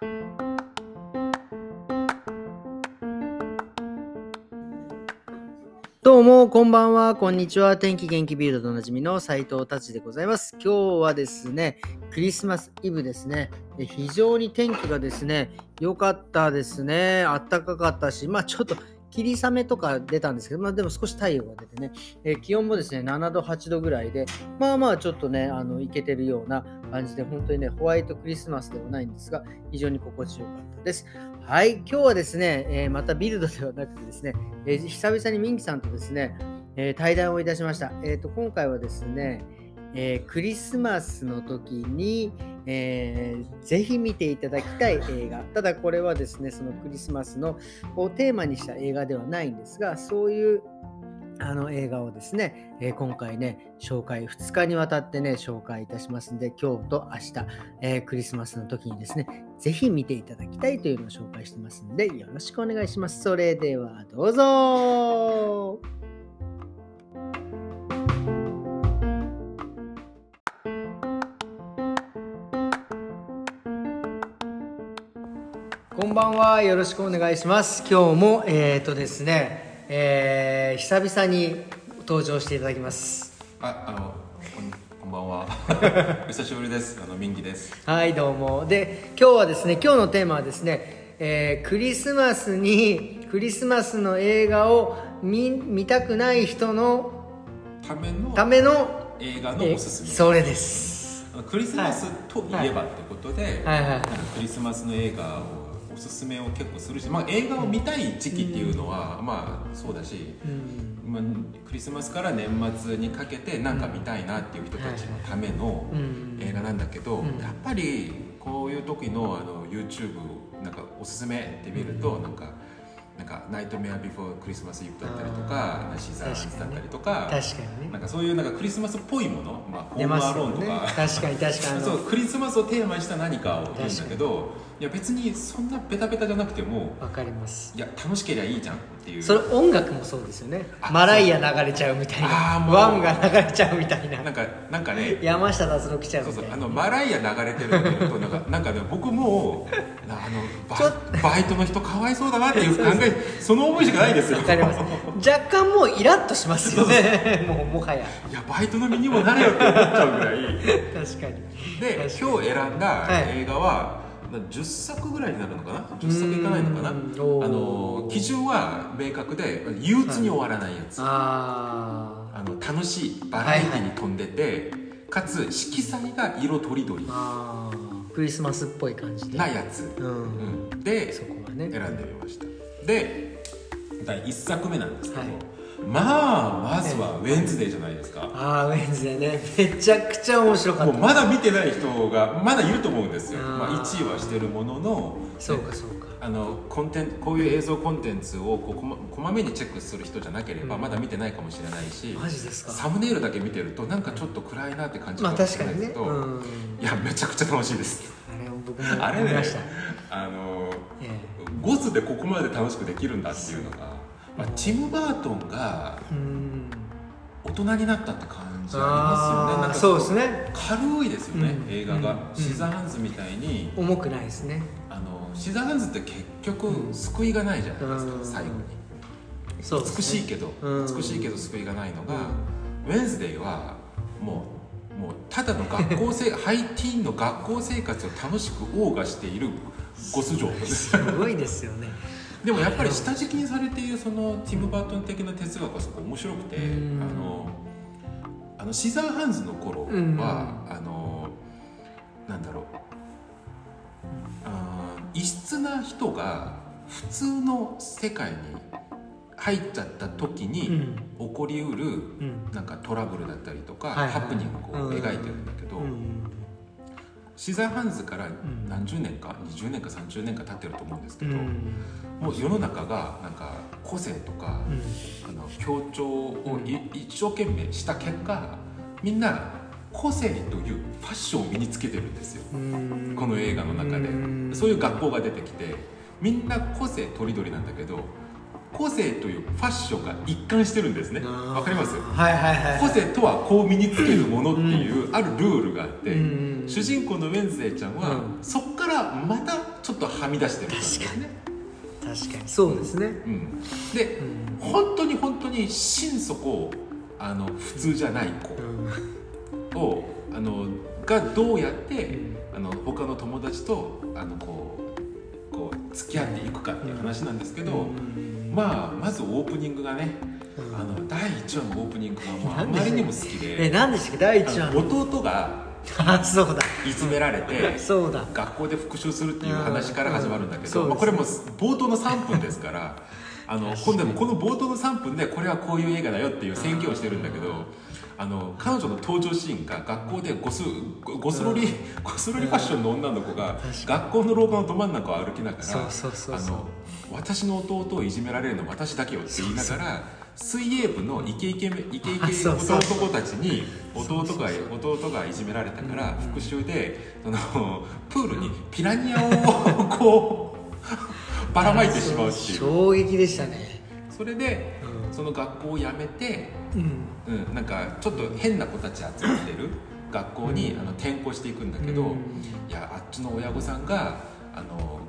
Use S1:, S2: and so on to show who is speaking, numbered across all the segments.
S1: どうも、こんばんは、こんにちは。天気元気ビルドでおなじみの斉藤達でございます。今日はですね、クリスマスイブですね。で非常に天気がですね、良かったですね。暖かかったし、まあちょっと霧雨とか出たんですけど、まあでも少し太陽が出てね、え気温もですね、7度、8度ぐらいで、まあまあちょっとね、あの、いけてるような感じで、本当にね、ホワイトクリスマスではないんですが、非常に心地よかったです。はい、今日はですね、えー、またビルドではなくてですね、えー、久々にミンキさんとですね、えー、対談をいたしました。えーと、今回はですね、えクリスマスの時に、えー、ぜひ見ていただきたい映画。ただこれはですね、そのクリスマスのをテーマにした映画ではないんですが、そういうあの映画をですね、えー、今回ね、紹介、2日にわたってね、紹介いたしますんで、今日と明日、えー、クリスマスの時にですね、ぜひ見ていただきたいというのを紹介してますんで、よろしくお願いします。それではどうぞこんばんは、よろしくお願いします。今日も、えっ、ー、とですね、えー、久々に登場していただきます。
S2: ああのこんばんは。お 久しぶりです。あのミンギです。
S1: はいどうも。で今日はですね今日のテーマはですね、えー、クリスマスにクリスマスの映画を見見たくない人の
S2: ための
S1: ための
S2: 映画のおすすめ。
S1: それです。
S2: クリスマスといえばってことで、はい。はい。はい、クリスマスの映画をおすすめを結構するし、まあ、映画を見たい時期っていうのは、うん、まあそうだし、うん、まあ、クリスマスから年末にかけて何か見たいなっていう人たちのための映画なんだけど、やっぱりこういう時のあの YouTube なんかおすすめって見るとなんか。なんかナイトメアビフォークリスマスイブだったりとかシー。ザーズだったりとか
S1: 確かに、
S2: ね、なんかそういうなんかクリスマスっぽいもの、まあ、ホームアローンとか、
S1: ね、確かに確かに。
S2: そうクリスマスをテーマにした何かを言うんだけどいや別にそんなベタベタじゃなくても
S1: わかります。
S2: いや楽しければいいじゃんっていう。
S1: それ音楽もそうですよね。マライア流れちゃうみたいな。ワンが流れちゃうみたいな。
S2: なんかなんかね
S1: 山下達郎来ちゃう
S2: みたいな。そうそうあのマライア流れてるの見るとなんかなんかね僕もあのババイトの人かわいそうだなっていう考えその思いしかないですよ。
S1: わかります。若干もうイラッとしますよね。もうもはや。
S2: いやバイトの身にもなれよって思っちゃうぐらい。
S1: 確かに。
S2: で今日選んだ映画は、はい10作ぐらいになるのかな？10作いかないのかな？あの基準は明確で憂鬱に終わらないやつ、はい、ああの楽しいバラエティに飛んでて、はいはい、かつ色彩が色とりどり。
S1: クリスマスっぽい感じ
S2: で。なやつ、うん、うん、でね、選んでみました。で第1作目なんですけど、はいまあまずはウェンズデーじゃないですか、
S1: ああウェンズデーね。めちゃくちゃ面白かった。
S2: もうまだ見てない人がまだいると思うんですよ。まあ、1位はしてるものの
S1: そうかそうか。
S2: あのコンテンこういう映像コンテンツをこうこまこまめにチェックする人じゃなければ、まだ見てないかもしれないし
S1: マジですか？
S2: サムネイルだけ見てるとなんかちょっと暗いなって感じかもしれないけど、まあね、いやめちゃくちゃ楽しいです。
S1: あれ僕もあれね
S2: あの、えー、ゴスでここまで楽しくできるんだっていうのがまあ、ティム・バートンが大人になったって感じありますよね。なんか
S1: そうですね。
S2: 軽いですよね、うん、映画が、うん、シザーハンズみたいに
S1: 重くないですね。
S2: あのシザーハンズって結局救いがないじゃないですか、最後に。そう、ね、美しいけど、美しいけど救いがないのが、ウェンズデーはもうもうただの学校生 ハイティーンの学校生活を楽しく謳歌しているゴス嬢
S1: すごいですよね
S2: でもやっぱり下敷きにされているそのティム・バートン的な哲学はすごく面白くて、あのあのシザーハンズの頃は、あのなんだろう。あ異質な人が普通の世界に入っちゃった時に起こりうる、なんかトラブルだったりとか、ハプニングを描いてるんだけど、シザーハンズから何十年か、うん、20年か30年か経ってると思うんですけど、うん、もう世の中がなんか個性とか、うん、あの強調を一生懸命した結果みんな個性というファッションを身につけてるんですよ、この映画の中で、そういう学校が出てきてみんな個性とりどりなんだけど個性というファッションが一貫してるんですね。わかります？
S1: はいはいはい、
S2: 個性とはこう身につけるものっていう、あるルールがあって、主人公のウェンズデーちゃんは、そっからまたちょっとはみ出してるんです
S1: よね。確かに。そうですね、
S2: うん、で、うん、本当に本当に心底あの普通じゃない子を、うん、あのがどうやって、うん、あの他の友達とあのこうこう付き合っていくかっていう話なんですけど、まあまずオープニングがねあの第1話のオープニングがもうあまりにも好きで
S1: え何でしたっけ？第1話
S2: の。弟が
S1: あそうだ。
S2: いじめられて
S1: そうだ。
S2: 学校で復習するっていう話から始まるんだけど、まあ、これも冒頭の3分ですから あの今度もこの冒頭の3分でこれはこういう映画だよっていう宣言をしてるんだけどあの彼女の登場シーンが学校でゴスゴスロリ、ゴスロリファッションの女の子が学校の廊下のど真ん中を歩きながら私の弟をいじめられるのは私だけよって言いながら。水泳部のイケイケイケイケ男たちに弟が弟がいじめられたから復讐でそのプールにピラニアをこう ばらまいてしまうっていう。
S1: 衝撃でしたね。
S2: それで、その学校を辞めて、うん。うん、なんかちょっと変な子たち集まってる学校に、あの転校していくんだけど、いやあっちの親御さんがあの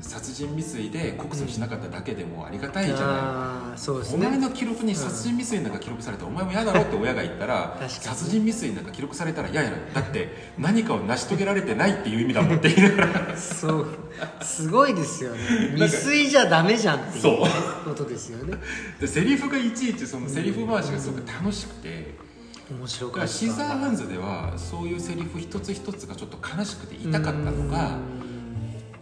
S2: 殺人未遂で告訴しなかっただけでもありがたいじゃない、そうですね、お前の記録に殺人未遂なんか記録されたら、お前も嫌だろって親が言ったら 殺人未遂なんか記録されたら嫌やなだって何かを成し遂げられてないっていう意味だもんって言いながら
S1: そう。すごいですよね。未遂じゃダメじゃんっていうことですよね。
S2: でセリフがいちいちそのセリフ回しがすごく楽しくて、
S1: 面白かった。
S2: シザーハンズではそういうセリフ一つ一つがちょっと悲しくて痛かったのが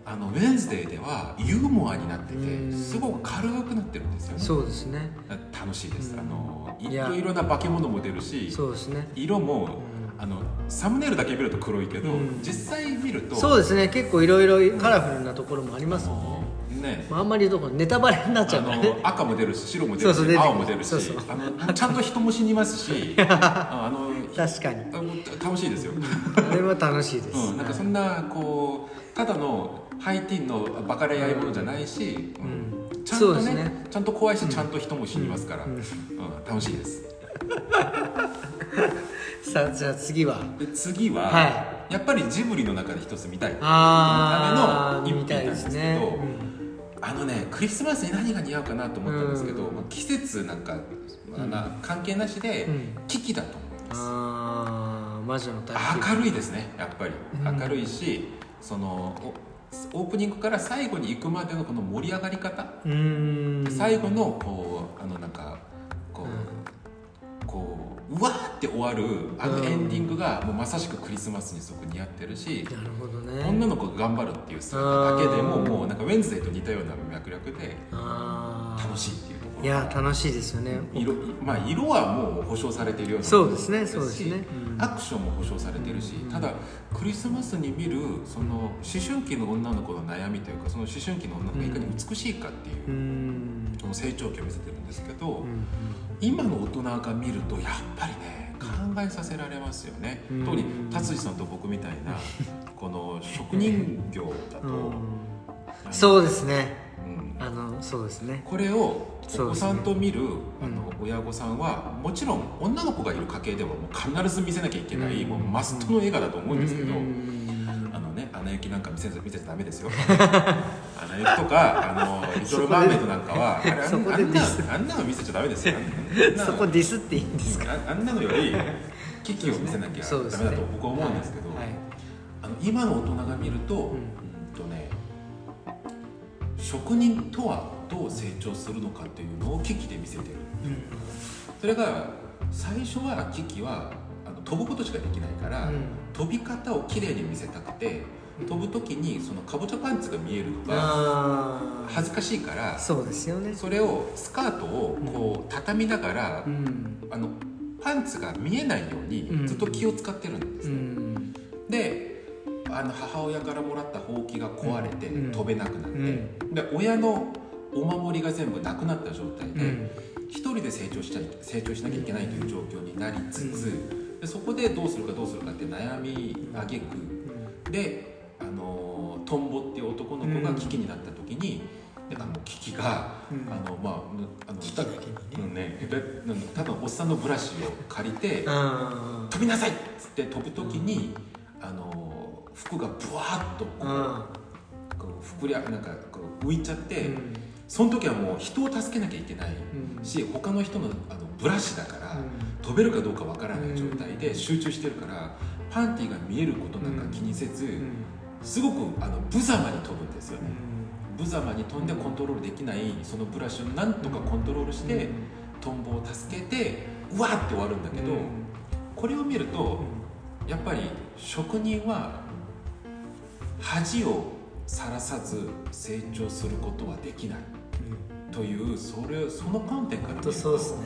S2: あのウェンズデーではユーモアになっててすごく軽くなってるんですよね。
S1: そうですね。
S2: 楽しいです。あのいろいろな化け物も出るし
S1: そうですね。
S2: 色もあのサムネイルだけ見ると黒いけど、実際見ると
S1: そうですね。結構いろいろカラフルなところもありますもんね。ね、まあ、あんまりどこネタバレになっちゃうから、ね、
S2: 赤も出るし白も出るし青も出るしあのちゃんと人も死にますし あの
S1: 確かに。
S2: 楽しいですよ。
S1: あれは楽しいです、
S2: うん、なんかそんなこうただのハイティーンのバカレアいものじゃないし、うん、ちゃんとね、ね、ちゃんと怖いし、ちゃんと人も死にますから、うん。楽しいです。
S1: さあじゃあ次は？
S2: で次は、はい、やっぱりジブリの中で一つ見たいための一品なんですけど、ね。うん、あのねクリスマスに何が似合うかなと思ったんですけど、まあ、季節なんか、まあ、な関係なしで、危機だと思います。あ魔女の明るいですねやっぱり、明るいしそのオープニングから最後に行くまでのこの盛り上がり方最後のこうあのなんかこう、うん、こううわーって終わるあのエンディングがもうまさしくクリスマスにすごく似合ってるし
S1: ね、
S2: 女の子が頑張るっていう姿だけでももうなんかウェンズデーと似たような脈絡で楽しいっていう
S1: いや楽しいですよね。
S2: 色,、まあ、色はもう保証されてるような
S1: そうですねそうですね、
S2: うん、アクションも保証されてるし、ただクリスマスに見るその思春期の女の子の悩みというかその思春期の女の子がいかに美しいかっていう、うん、その成長期を見せてるんですけど、うん、今の大人が見るとやっぱりね考えさせられますよね、うん、特に達治さんと僕みたいなこの職人業だと、
S1: そうですねあのそうですね。
S2: これをお子さんと見る、ね、あの親御さんはもちろん女の子がいる家系ではもう必ず見せなきゃいけない、うん、もうマストの映画だと思うんですけど、うん、あのね「アナ雪」なんか見せ見せちゃダメですよ「アナ雪」とか「あのリトル・マーメイド」なんかはあれあんなあんなの見せちゃダメですよ。
S1: そこディスっていいんですか？
S2: あんなのより危機を見せなきゃダメだと僕は思うんですけど、あの今の大人が見ると、うん職人とはどう成長するのかっていうのを機器で見せてる、うん、それが最初は機器はあの飛ぶことしかできないから、うん、飛び方をきれいに見せたくて飛ぶ時にそのかぼちゃパンツが見えるのが恥ずかしいから
S1: そうですよね。
S2: それをスカートをこう畳みながら、うん、あのパンツが見えないようにずっと気を使ってるんですね、であの母親からもらったほうきが壊れて飛べなくなって、で親のお守りが全部なくなった状態で、一人で成長しちゃい成長しなきゃいけないという状況になりつつ、でそこでどうするかどうするかって悩みあげく。であのトンボっていう男の子が危機になった時に、であの危機が、あのまああのた,、うんね、多分おっさんのブラシを借りて「飛びなさい!」っつって飛ぶ時にあの服がブワーッとこう、膨りなんかこう浮いちゃって、うん、その時はもう人を助けなきゃいけないし、うん、他の人のあのブラシだから、飛べるかどうかわからない状態で集中してるからパンティが見えることなんか気にせず、すごくあの無様に飛ぶんですよね。無様に飛んでコントロールできないそのブラシをなんとかコントロールして、トンボを助けてうわって終わるんだけど、これを見るとやっぱり職人は恥をさらさず成長することはできない、というそれその観点から見ると
S1: そうですね。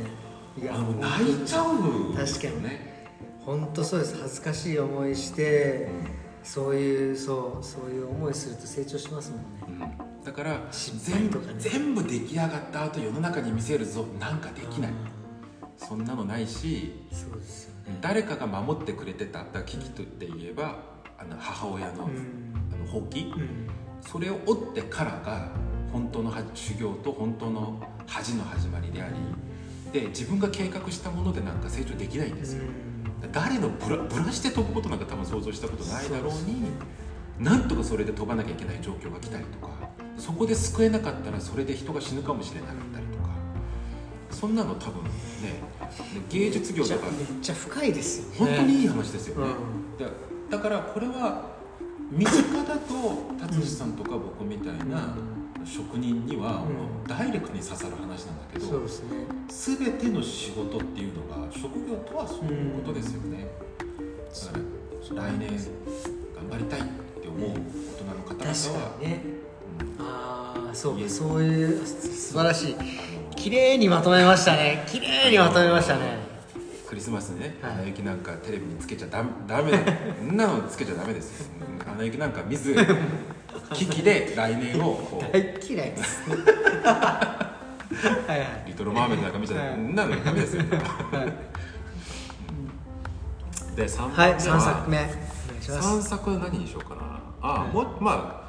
S2: いやあの泣いちゃう、
S1: ね、確かに。ね本当そうです。恥ずかしい思いして、うん、そういうそうそういう思いすると成長しますもんね、
S2: うん、だから全部、ね、全部出来上がった後世の中に見せるぞ。なんかできない、そんなのないし
S1: そうですよ、ね、
S2: 誰かが守ってくれてた。だ危機とって言えばあの母親の,、あの放棄、それを追ってからが本当の修行と本当の恥の始まりでありで自分が計画したものでなんか成長できないんですよ、誰のブラブラして飛ぶことなんか多分想像したことないだろうになんとかそれで飛ばなきゃいけない状況が来たりとかそこで救えなかったらそれで人が死ぬかもしれなかったりとかそんなの多分ね芸術業とか
S1: めっちゃ深いですよ、
S2: ね、本当にいい話ですよね、うん、だからこれは身近だと達志さんとか僕みたいな職人にはダイレクトに刺さる話なんだけど、
S1: そうですね、
S2: 全ての仕事っていうのが職業とはそういうことですよね、だから来年頑張りたいって思う大人の方々は、
S1: ね。うん、ああそうかそういう素晴らしい。綺麗にまとめましたね。綺麗にまとめましたね。
S2: クリスマスにね、花雪なんかテレビにつけちゃだダメ。そんなのつけちゃダメですよ花雪なんか見ず 危機で来年をこ
S1: う。大嫌いですはいはい。
S2: リトルマーメイドなんか見ちゃダメ、なのダメですよ、ね、はい、で3
S1: 番目は、はい、3作目。
S2: 3作何にしようかな。あ、はい、もま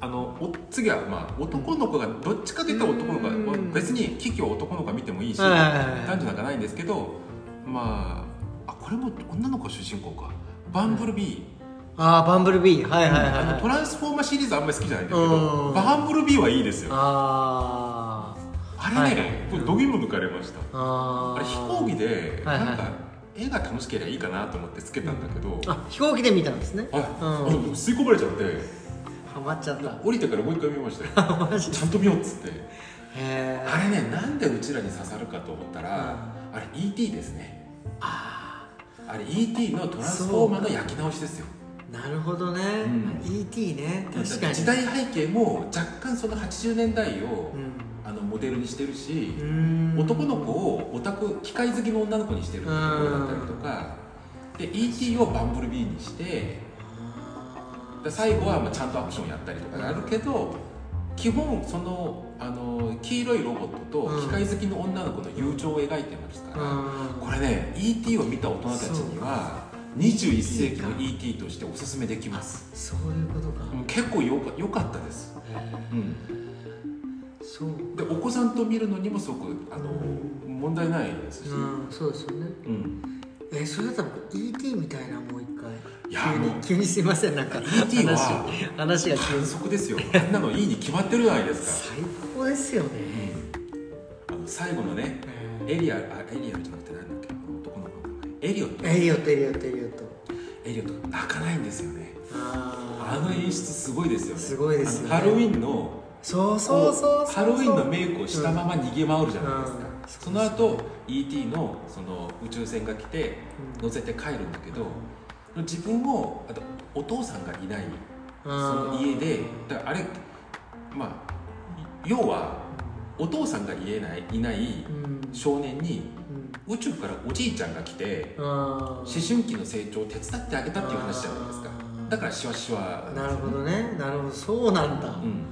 S2: ああのお次はまあ男の子がどっちかといったら男の子が別に危機を男の子が見てもいいし男女なんかないんですけどまああこれも女の子主人公か。バンブルビー、
S1: ああバンブルビーはいはいはい、
S2: はい、トランスフォーマーシリーズあんまり好きじゃないんだけどバンブルビーはいいですよ。
S1: あ
S2: あれね、はい。はい、これ度肝抜かれました。あれ飛行機でなんか、絵が楽しければいいかなと思ってつけたんだけど、
S1: あ飛行機で見たんですね。
S2: はい、うん、吸い込まれちゃって。
S1: ハマっちゃった。
S2: 降りてからもう一回見ました。よちゃんと見ようっつって。あれねなんでうちらに刺さるかと思ったら、あれ ET ですね。ああれ ET のトランスフォーマーの焼き直しですよ
S1: なるほどね、うん、ET ね。確かに。
S2: 時代背景も若干その80年代を、うん、あのモデルにしてるし男の子をオタク機械好きの女の子にしてるところだったりとかで ET をバンブルビーにしてで最後はまあちゃんとアクションやったりとかやるけど基本そのあの黄色いロボットと機械好きの女の子の友情を描いてますから、うん、これね ET を見た大人たちには21世紀の ET としておすすめできます。
S1: そういうことか、
S2: 結構よかよかったです、うん、そう。でお子さんと見るのにもすごくあの、うん、問題ないですし、
S1: うん、そうですよね、うん、えそれだったら ET みたいなもう一回。急に急にすいませんなんか
S2: ET は
S1: 話が
S2: 急に。速ですよ。あんなのいいに決まってるじゃないです
S1: か。最高ですよね、
S2: うん、あの最後のねエリアあエリアじゃなくて何エリオット。
S1: エリオットエリオットエリオット。
S2: エリオット泣かないんですよね。あの演出すごいですよね。
S1: すごいです
S2: ね。ハロウィンの
S1: そうそうそう
S2: ハロウィンのメイクをしたまま逃げ回るじゃないですか、うん、その後 E.T. のその宇宙船が来て乗せて帰るんだけど、自分もあとお父さんがいないその家でだあれまあ要はお父さんがいないいない少年に、宇宙からおじいちゃんが来て思春期の成長を手伝ってあげたっていう話じゃないですか。だからしわしわ、
S1: ね、なるほどね。なるほど。そうなんだ、うん、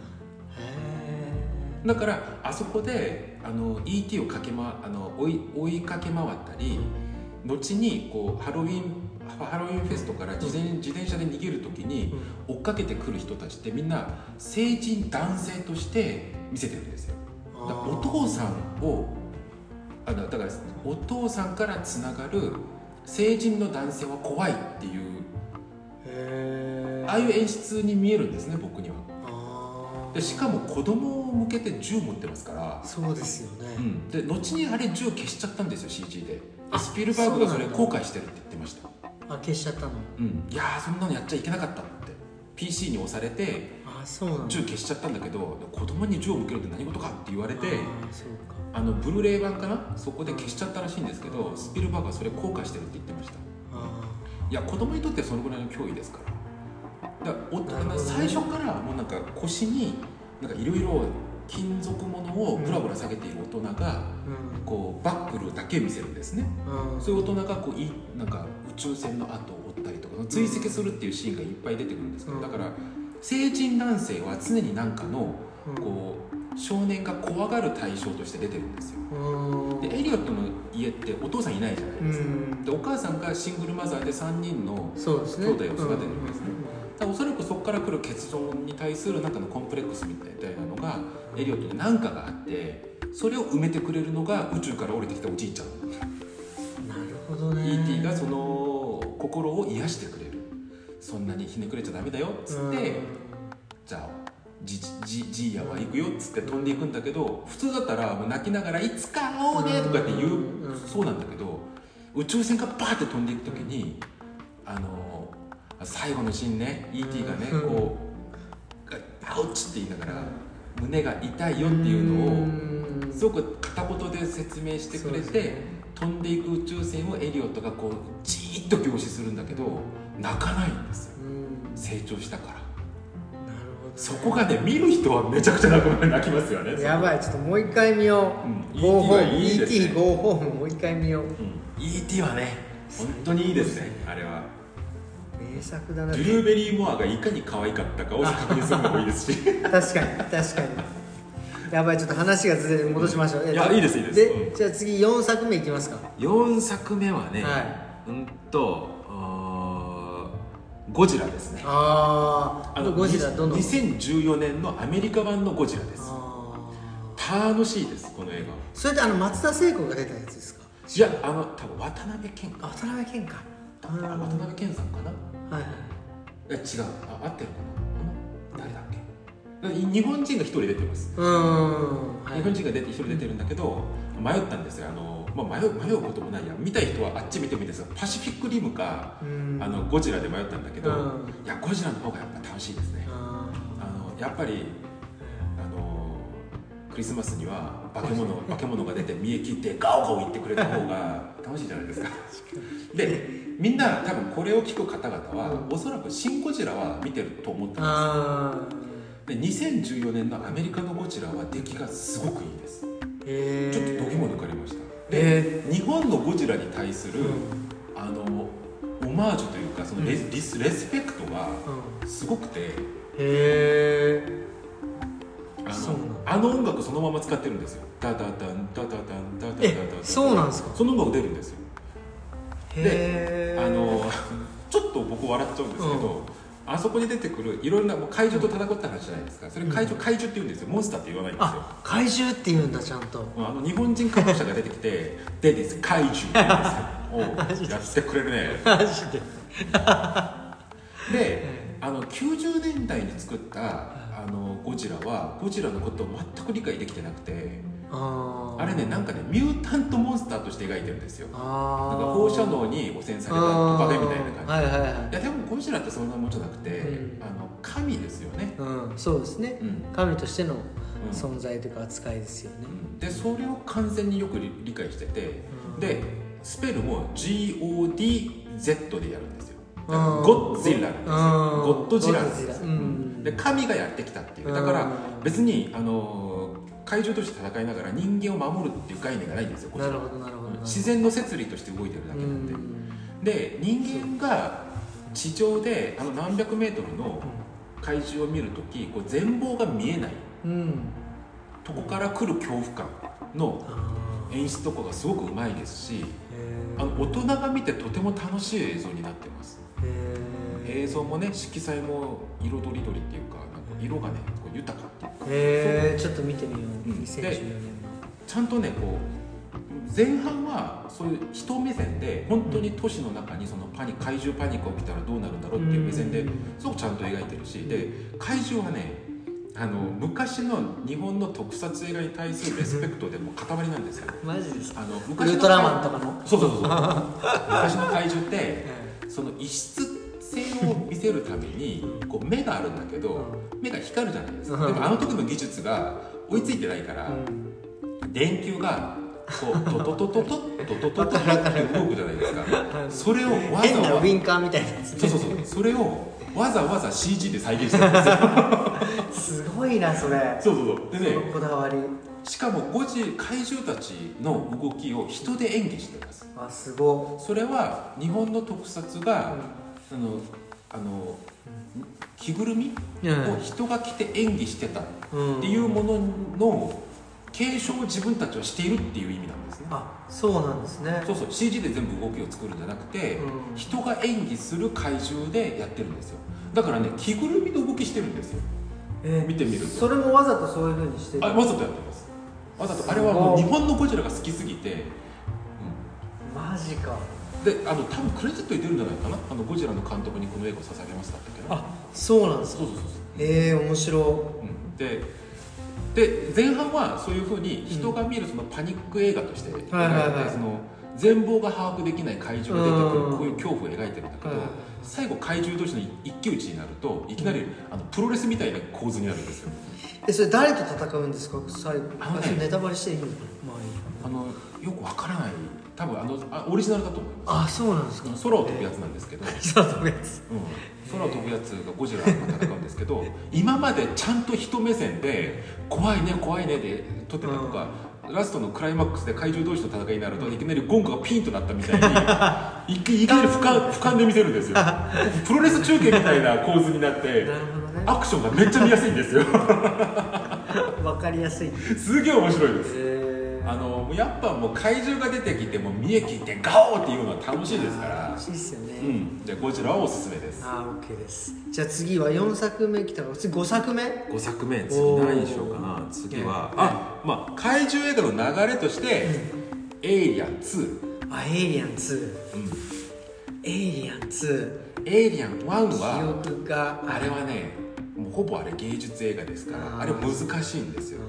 S2: だからあそこであの ET をかけ、ま、あの追い追いかけ回ったり後にこうハロウィンハロウィンフェストから自転自転車で逃げる時に追っかけてくる人たちってみん。な成人男性として見せてるんですよお父さんをあだからお父さんからつながる成人の男性は怖いっていうああいう演出に見えるんですね僕には。でしかも子供向けて銃持ってますから。
S1: そうですよね、
S2: うん、で後にあれ銃消しちゃったんですよ CG で。スピルバーグがそれ後悔してるって言ってました。
S1: あ消しちゃったの。
S2: うん。いやそんなのやっちゃいけなかったって。PC に押されて
S1: あそうなん
S2: 銃消しちゃったんだけど子供に銃を向けるって何事かって言われて
S1: あ
S2: のブルーレイ版かな？そこで消しちゃったらしいんですけどスピルバーグはそれ後悔してるって言ってました。
S1: あ
S2: いや子供にとってそのぐらいの脅威ですから。だから最初からもうなんか腰になんかいろいろ金属物をブラブラ下げている大人が
S1: うん。
S2: こうバックルだけ見せるんですね。
S1: うん。
S2: そういう大人がこういなんか宇宙船の後を追ったりとか追跡するっていうシーンがいっぱい出てくるんですけど、
S1: うん。
S2: だから成人男性は常に何かの
S1: うん。
S2: こう少年が怖がる対象として出てるんですよ。
S1: うん。
S2: でエリオットの家ってお父さんいないじゃないうですか、
S1: ん。
S2: でお母さんがシングルマザーで3人の兄弟を育ててるんですね。だからおそらくそこから来る欠損に対する中のコンプレックスみたいなのがエリオットに何かがあってそれを埋めてくれるのが宇宙から降りてきたおじいちゃん。
S1: なるほどね。
S2: E.T. がその心を癒してくれるそんなにひねくれちゃダメだよっつってじゃあじじじいやは行くよっつって飛んでいくんだけど普通だったらもう泣きながら「いつか会おうね」とかって言う
S1: うん
S2: そうなんだけど宇宙船がバーって飛んでいく時にあの最後のシーンね E.T. がね
S1: うん
S2: こう「アウチ!」って言いながら胸が痛いよっていうのを
S1: ん
S2: すごく片言で説明してくれて、飛んでいく宇宙船をエリオットがこうじーっと凝視するんだけど泣かないんですよ。
S1: うん。
S2: 成長したから。
S1: なるほどね。
S2: そこがね見る人はめちゃくちゃ泣く泣きますよね。
S1: やばいちょっともう一回見よう、
S2: うん。
S1: Go
S2: E.T. は
S1: Home
S2: いいですね。
S1: E.T. Go Home もう一回見よう。
S2: うん。E.T. はね本当にいいですね。あれは。
S1: 名作だな。
S2: ブルーベリーモアがいかに可愛かったかを確認するのもいいですし。
S1: 確かに確かにやばいちょっと話がずれ戻しましょう、えっと
S2: いやいいですいいです。
S1: で、
S2: うん。
S1: じゃあ次4作目いきますか。
S2: 4作目はね、
S1: は
S2: うんとゴジラですね。
S1: ああゴジラどの
S2: ？2014年のアメリカ版のゴジラです。楽しいですこの映画。
S1: それってあの松田聖子が出たやつですか？
S2: いやあの多分渡辺謙。
S1: 渡辺謙か。
S2: あ渡辺謙さんかな？
S1: はい
S2: 違う。あ合ってるかな？日本人が一人出てます、
S1: はい、
S2: 日本人が出て一人出てるんだけど迷ったんですよ。あの、まあ、迷う迷うこともないや。見たい人はあっち見てもいいですがパシフィックリムか
S1: うん。
S2: あのゴジラで迷ったんだけど、
S1: うん。
S2: いやゴジラの方がやっぱ楽しいですね。
S1: あ
S2: あのやっぱりあのクリスマスには化け物 化け物が出て見え切ってガオガオ言ってくれた方が楽しいじゃないですか。でみんな多分これを聞く方々は、
S1: うん。
S2: おそらく「シン・ゴジラ」は見てると思って
S1: ー
S2: ま
S1: あ
S2: すで2014年のアメリカのゴジラは出来がすごくいいです。ちょっと度肝抜かれました。
S1: へ
S2: で日本のゴジラに対する、
S1: うん。
S2: あのオマージュというかそのレ,、
S1: うん。
S2: リスレスペクトが
S1: うん。
S2: すごくて。
S1: へえ
S2: あ
S1: そうなん
S2: のあの音楽そのまま使ってるんですよ。ダダダンダダダンダダダダ
S1: えそうなんですか？
S2: その音楽出るんですよ。
S1: へえ
S2: あの ちょっと僕笑っちゃうんですけど、あそこに出てくるいろんなもう怪獣と戦った話じゃないですか。それ怪獣、怪獣って言うんですよ。モンスターって言わないんですよ。
S1: あ怪獣って言うんだちゃんと。
S2: あの日本人科学者が出てきて「でです怪獣」ってですよ。やってくれるね。
S1: マジで。
S2: であの90年代に作ったあのゴジラはゴジラのことを全く理解できてなくて
S1: あー。
S2: あれねなんかねミュータントモンスターとして描いてるんですよ。なんか放射能に汚染されたトカゲみたいな感じ、
S1: はいはいはい。
S2: いやでもゴジラってそんなもんじゃなくて、
S1: うん。
S2: あの神ですよね、
S1: うんそうですね。
S2: うん。
S1: 神としての
S2: うん。
S1: 存在というか扱いですよね。
S2: でそれを完全によく理理解してて、
S1: うん。
S2: でスペルも GODZ でやるんですよ。ゴッジラなんですよ。
S1: うん。
S2: ゴッドジラなんですよ。で神がやってきたっていう。
S1: うん
S2: だから別にあの怪獣として戦いながら人間を守るっていう概念がないんですよゴジラ
S1: なるほどなるほど
S2: 自然の摂理として動いてるだけ
S1: う
S2: なんで、
S1: ん
S2: で人間が地上であの何百メートルの怪獣を見るときこう全貌が見えない。
S1: うん。
S2: とこから来る恐怖感の
S1: あ
S2: 演出とかがすごくうまいですしあの大人が見てとても楽しい映像になってます。映像もね色彩も色とりどりっていうかなんか色がねこう豊かっていうか
S1: えちょっと見てみよう。
S2: うん
S1: 2014年の
S2: ちゃんとねこう前半はそういう人目線で本当に都市の中にそのパニ怪獣パニックが起きたらどうなるんだろうっていう目線で
S1: うん。
S2: すごくちゃんと描いてるしで怪獣はねああの昔の日本の特撮映画に対するレスペクトでも塊なんですよ。
S1: マジですか？
S2: あの
S1: ウ
S2: 昔の
S1: ルトラマンとかの。
S2: そうそうそう。そう昔の怪獣って その異質性を見せるためにこう目があるんだけど目が光るじゃないですか。でもあの時の技術が追いついてないから電球がこうトトトトトトトトトって動くじゃないですか。それをわざ
S1: 変なウ
S2: わ
S1: ィンカーみたいなやつ、ね、
S2: そうそうそう。それをわざわざ CG で再現してるんですよ。
S1: すごいなそれ。
S2: そうそうそう。でね
S1: こだわり。
S2: しかも5時怪獣たちの動きを人で演技してます。
S1: あすご。
S2: それは日本の特撮が、あのあの着ぐるみ？を人が着て演技してたっていうものの継承を自分たちはしているっていう意味なんですね。
S1: あそうなんですね。
S2: そうそう。CG で全部動きを作るんじゃなくて、
S1: うん。
S2: 人が演技する怪獣でやってるんですよ。だからね着ぐるみの動きしてるんですよ。
S1: えー
S2: 見てみると。
S1: それもわざとそういうふうにしてる？
S2: あわざとやってます。わざと。あれはもう日本のゴジラが好きすぎて、
S1: マジか
S2: であの多分クレジットに出るんじゃないかな？あのゴジラの監督にこの映画を捧げましたっけな
S1: あそうなんですか？
S2: そうそうそうそう。
S1: えー、面白
S2: うん。でで前半はそういうふうに人が見るそのパニック映画として全貌が把握できない怪獣が出てく
S1: うん
S2: るこういう恐怖を描いてるんだけど、最後怪獣同士の一騎打ちになるといきなりあのプロレスみたいな構図になるんですよ。
S1: えそれ誰と戦うんですか？最後。
S2: あのね
S1: ネタバレしていいのかな。
S2: あのよくわからない多分あのあオリジナルだと思いま
S1: あそうなんですか。
S2: す空を飛ぶやつなんですけど、
S1: 空飛ぶやつ
S2: う。ん、空を飛ぶやつがゴジラと戦うんですけど今までちゃんと人目線で怖いね怖いねで撮ってたのが、ラストのクライマックスで怪獣同士の戦いになるといきなりゴングがピンとなったみたいに いきいきなり俯瞰俯瞰で見せるんですよ。プロレス中継みたいな構図になってアクションがめっちゃ見やすいんですよ。
S1: わかりやすい。
S2: すげえ面白いです。
S1: え
S2: あのやっぱもう怪獣が出てきてもう見え切ってガオーっていうのは楽しいですから。
S1: 楽しいっすよね、
S2: うん。じゃあゴジラはおすすめです。
S1: あー OK です。じゃあ次は4作目来たから次5作目
S2: ？5作目。次何にしようかな。次は
S1: うん
S2: あまあ怪獣映画の流れとして「エイリアン2」
S1: あエイリアン2
S2: うん。
S1: エイリアン2「
S2: エイリアン1
S1: 記
S2: は」
S1: 憶が
S2: あれはねもうほぼあれ芸術映画ですから
S1: あ
S2: れ難しいんですよ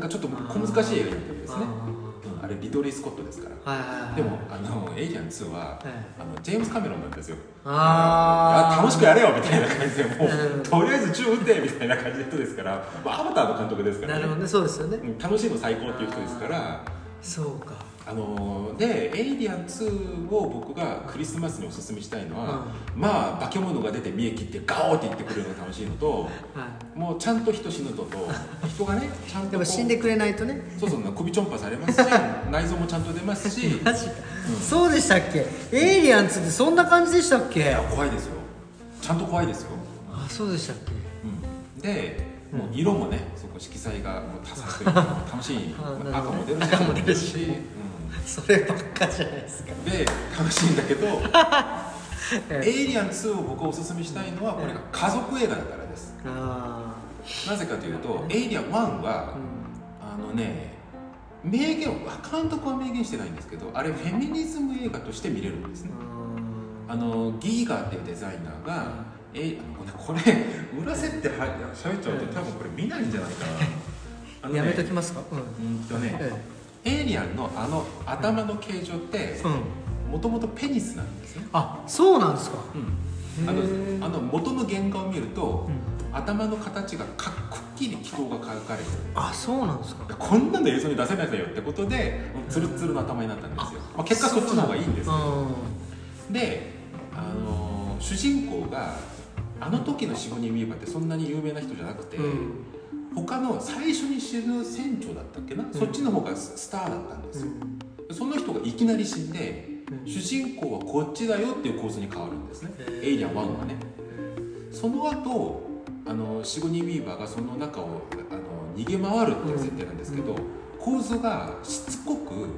S2: ななんかちょっと小難しい映画になってるんですね。うん。あれリドリー・スコットですから。
S1: あーはいはいはい。
S2: でもあのエイリアン2は
S1: はい
S2: あのジェームス・カメロンなんですよ。
S1: あー。
S2: いや楽しくやれよみたいな感じでもう、
S1: うん。
S2: とりあえず銃撃てみたいな感じの人ですから、まあ、アバターの監督ですから、ね。
S1: なるほどねそうですよね。
S2: うん楽しいの最高っていう人ですから
S1: そうか。
S2: あのーで「エイリアン2」を僕がクリスマスにおすすめしたいのは、まあ化け物が出て見え切ってガオーって言ってくれるのが楽しいのと
S1: はい。
S2: もうちゃんと人死ぬのと 人がねちゃんと
S1: 死んでくれないとね。
S2: そうそう首ちょんぱされますし。内臓もちゃん。と出ますしい
S1: マジか、そうでしたっけ？エイリアン2ってそんな感じでしたっけ？
S2: や怖いですよ。ちゃんと怖いですよ。
S1: あそうでしたっけ？
S2: うん。で、もう色もねそこ色彩がもう多彩というか楽しい。
S1: あなるほど。
S2: 赤も出るし。
S1: 赤も出るし。
S2: うん。
S1: そればっかじゃないですか。
S2: で楽しいんだけど
S1: え「
S2: エイリアン2」を僕がおすすめしたいのはこれが家族映画だからです。
S1: あ
S2: なぜかというと「エイリアン1は」
S1: あ、
S2: あのね明言を監督は明言してないんですけどあれフェミニズム映画として見れるんですね。
S1: うん。
S2: あのギーガーっていうデザイナーが、えあのこれ裏設定は喋っちゃうと多分これ見ないんじゃないかな。あのね
S1: やめときますか？うん。
S2: うんとね、
S1: え
S2: エイリアンのあの頭の形状ってもともとペニスなんですね、
S1: あそうなんですか
S2: あのあの元の原画を見ると、
S1: うん。
S2: 頭の形がかくっきり気候が描かれてる。
S1: あそうなんですか。
S2: こんなの映像に出せないんだよってことでツルツルの頭になったんですよ、まあ、結果そっちの方がいいんですけどで、あのー主人公があの時のシゴニー・ウィーバーってそんなに有名な人じゃなくて、
S1: うん。
S2: 他の最初に死ぬ船長だったっけな、そっちの方がススターだったんですよ、その人がいきなり死んで、
S1: うん
S2: 主人公はこっちだよっていう構図に変わるんですね、エイリアン1はね。その後あのシゴニー・ウィーバーがその中をあの逃げ回るっていう設定なんですけど、
S1: うん。
S2: 構図がしつこく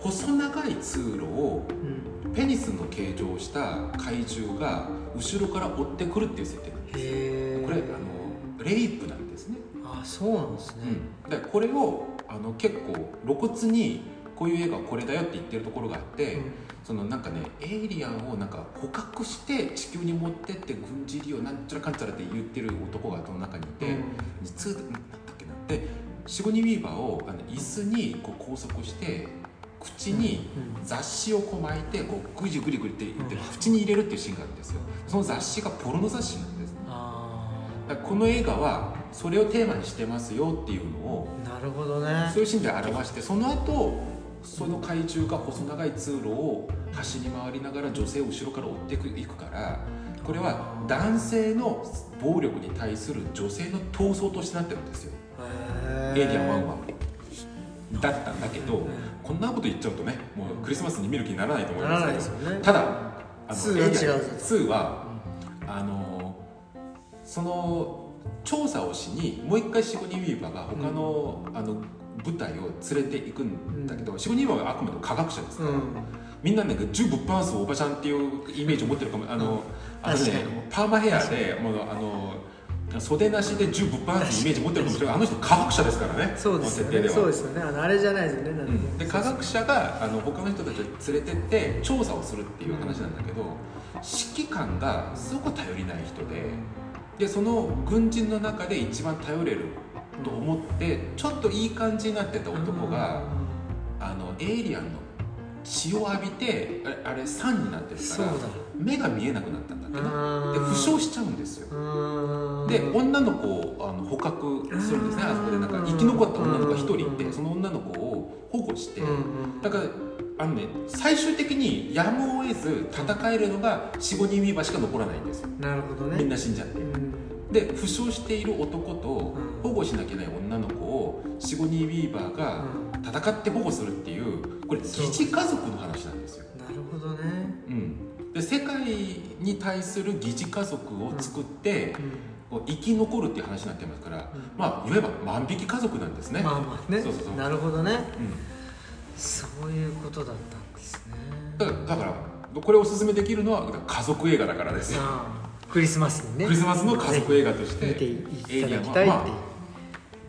S2: 細長い通路を
S1: うん。
S2: ペニスの形状をした怪獣が後ろから追ってくるっていう設定なんです。これあのレイプなんですね、
S1: あそうなんですね。
S2: でこれをあの結構露骨にこういう映画はこれだよって言ってるところがあって、うん、そのなんかねエイリアンをなんか捕獲して地球に持ってって軍事利用なんちゃらかんちゃらって言ってる男がその中にいて、うん、実なんだっけな。でシゴニー・ウィーバーをあの椅子にこう拘束して口に雑誌をこう巻いてこうグリグリグリって言って口に入れるっていうシーンがあるんですよ。その雑誌がポルノ雑誌なんです。この映画はそれをテーマにしてますよっていうのを
S1: なるほどね。
S2: そういうシーンで表してその後その怪獣が細長い通路を走り回りながら女性を後ろから追っていくからこれは男性の暴力に対する女性の闘争としてなってるんですよ。エイリアン1は。だったんだけどこんなこと言っちゃうとねもうクリスマスに見る気にならないと思いますけど、ね、ただあの2はあのその調査をしにもう一回シゴニー・ウィーバーが他の,、あの舞台を連れていくんだけど、シゴニー・ウィーバーはあくまでも科学者ですから、みんななんか10物販数おばちゃんっていうイメージを持ってるかもあの、あのねパーマヘアでもうあの袖なしで10物販すイメージ持ってるかもしれない。あの人科学者ですからね
S1: そうですよね。そうですよね。あのあれじゃないですよね、う
S2: ん、で科学者があの他の人たちを連れてって調査をするっていう話なんだけど指揮官がすごく頼りない人ででその軍人の中で一番頼れると思ってちょっといい感じになってた男があのエイリアンの血を浴びてあれあれ酸になってるから目が見えなくなったんだってね。で負傷しちゃうんですよ。で女の子をあの捕獲するんですねあそこで。なんか生き残った女の子が一人いてその女の子を保護して。だからあのね最終的にやむを得ず戦えるのが45人見場しか残らないんですよ。
S1: なるほどね。
S2: みんな死んじゃってで負傷している男と保護しなきゃいけない女の子をシゴニー・ウィーバーが戦って保護するっていうこれ疑似家族の話なんですよ。
S1: なるほどね、
S2: うん、で世界に対する疑似家族を作って、うん。うん、生き残るっていう話になってますから、まあいわば万引き家族なんですね。
S1: まあまあね。そうそうそう。なるほどね、そういうことだったんですね。
S2: だからだからこれをおすすめできるのは家族映画だからですよ
S1: クリスマスにね。
S2: クリスマスの家族映画として
S1: 見ていただきたいっていう、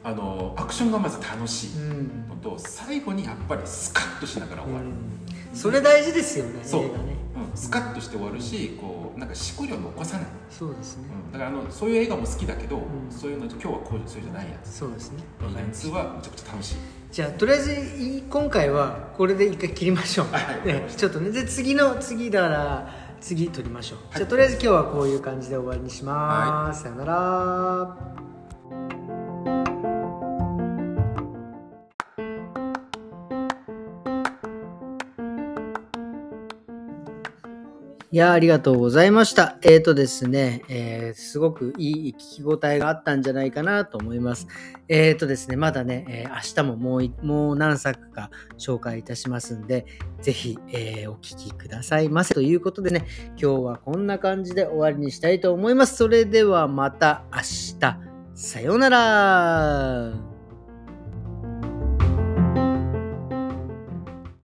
S2: あのアクションがまず楽しいのと、うん、最後にやっぱりスカッとしながら終わる、
S1: うん、それ大事ですよね
S2: そう、ね、うん、スカッとして終わるし、こうなんかしこりを残さない。
S1: そうですね、
S2: だからあのそういう映画も好きだけど、そういうの今日はこうそうじゃないや。つ
S1: そうですね。
S2: 2はめちゃくちゃ楽しい。
S1: じゃあとりあえず今回はこれで一回切りましょう、はい、ね、ちょっとね。で次の次だから次撮りましょう、はい、じゃあとりあえず今日はこういう感じで終わりにします、はい、さよならいやありがとうございました。えっ、ー、とですね、えー、すごくいい聞き応えがあったんじゃないかなと思います。えっ、ー、とですね、まだね、え明日ももうもう何作か紹介いたしますんで、ぜひ、えお聴きくださいませ。ということでね、今日はこんな感じで終わりにしたいと思います。それではまた明日。さようなら。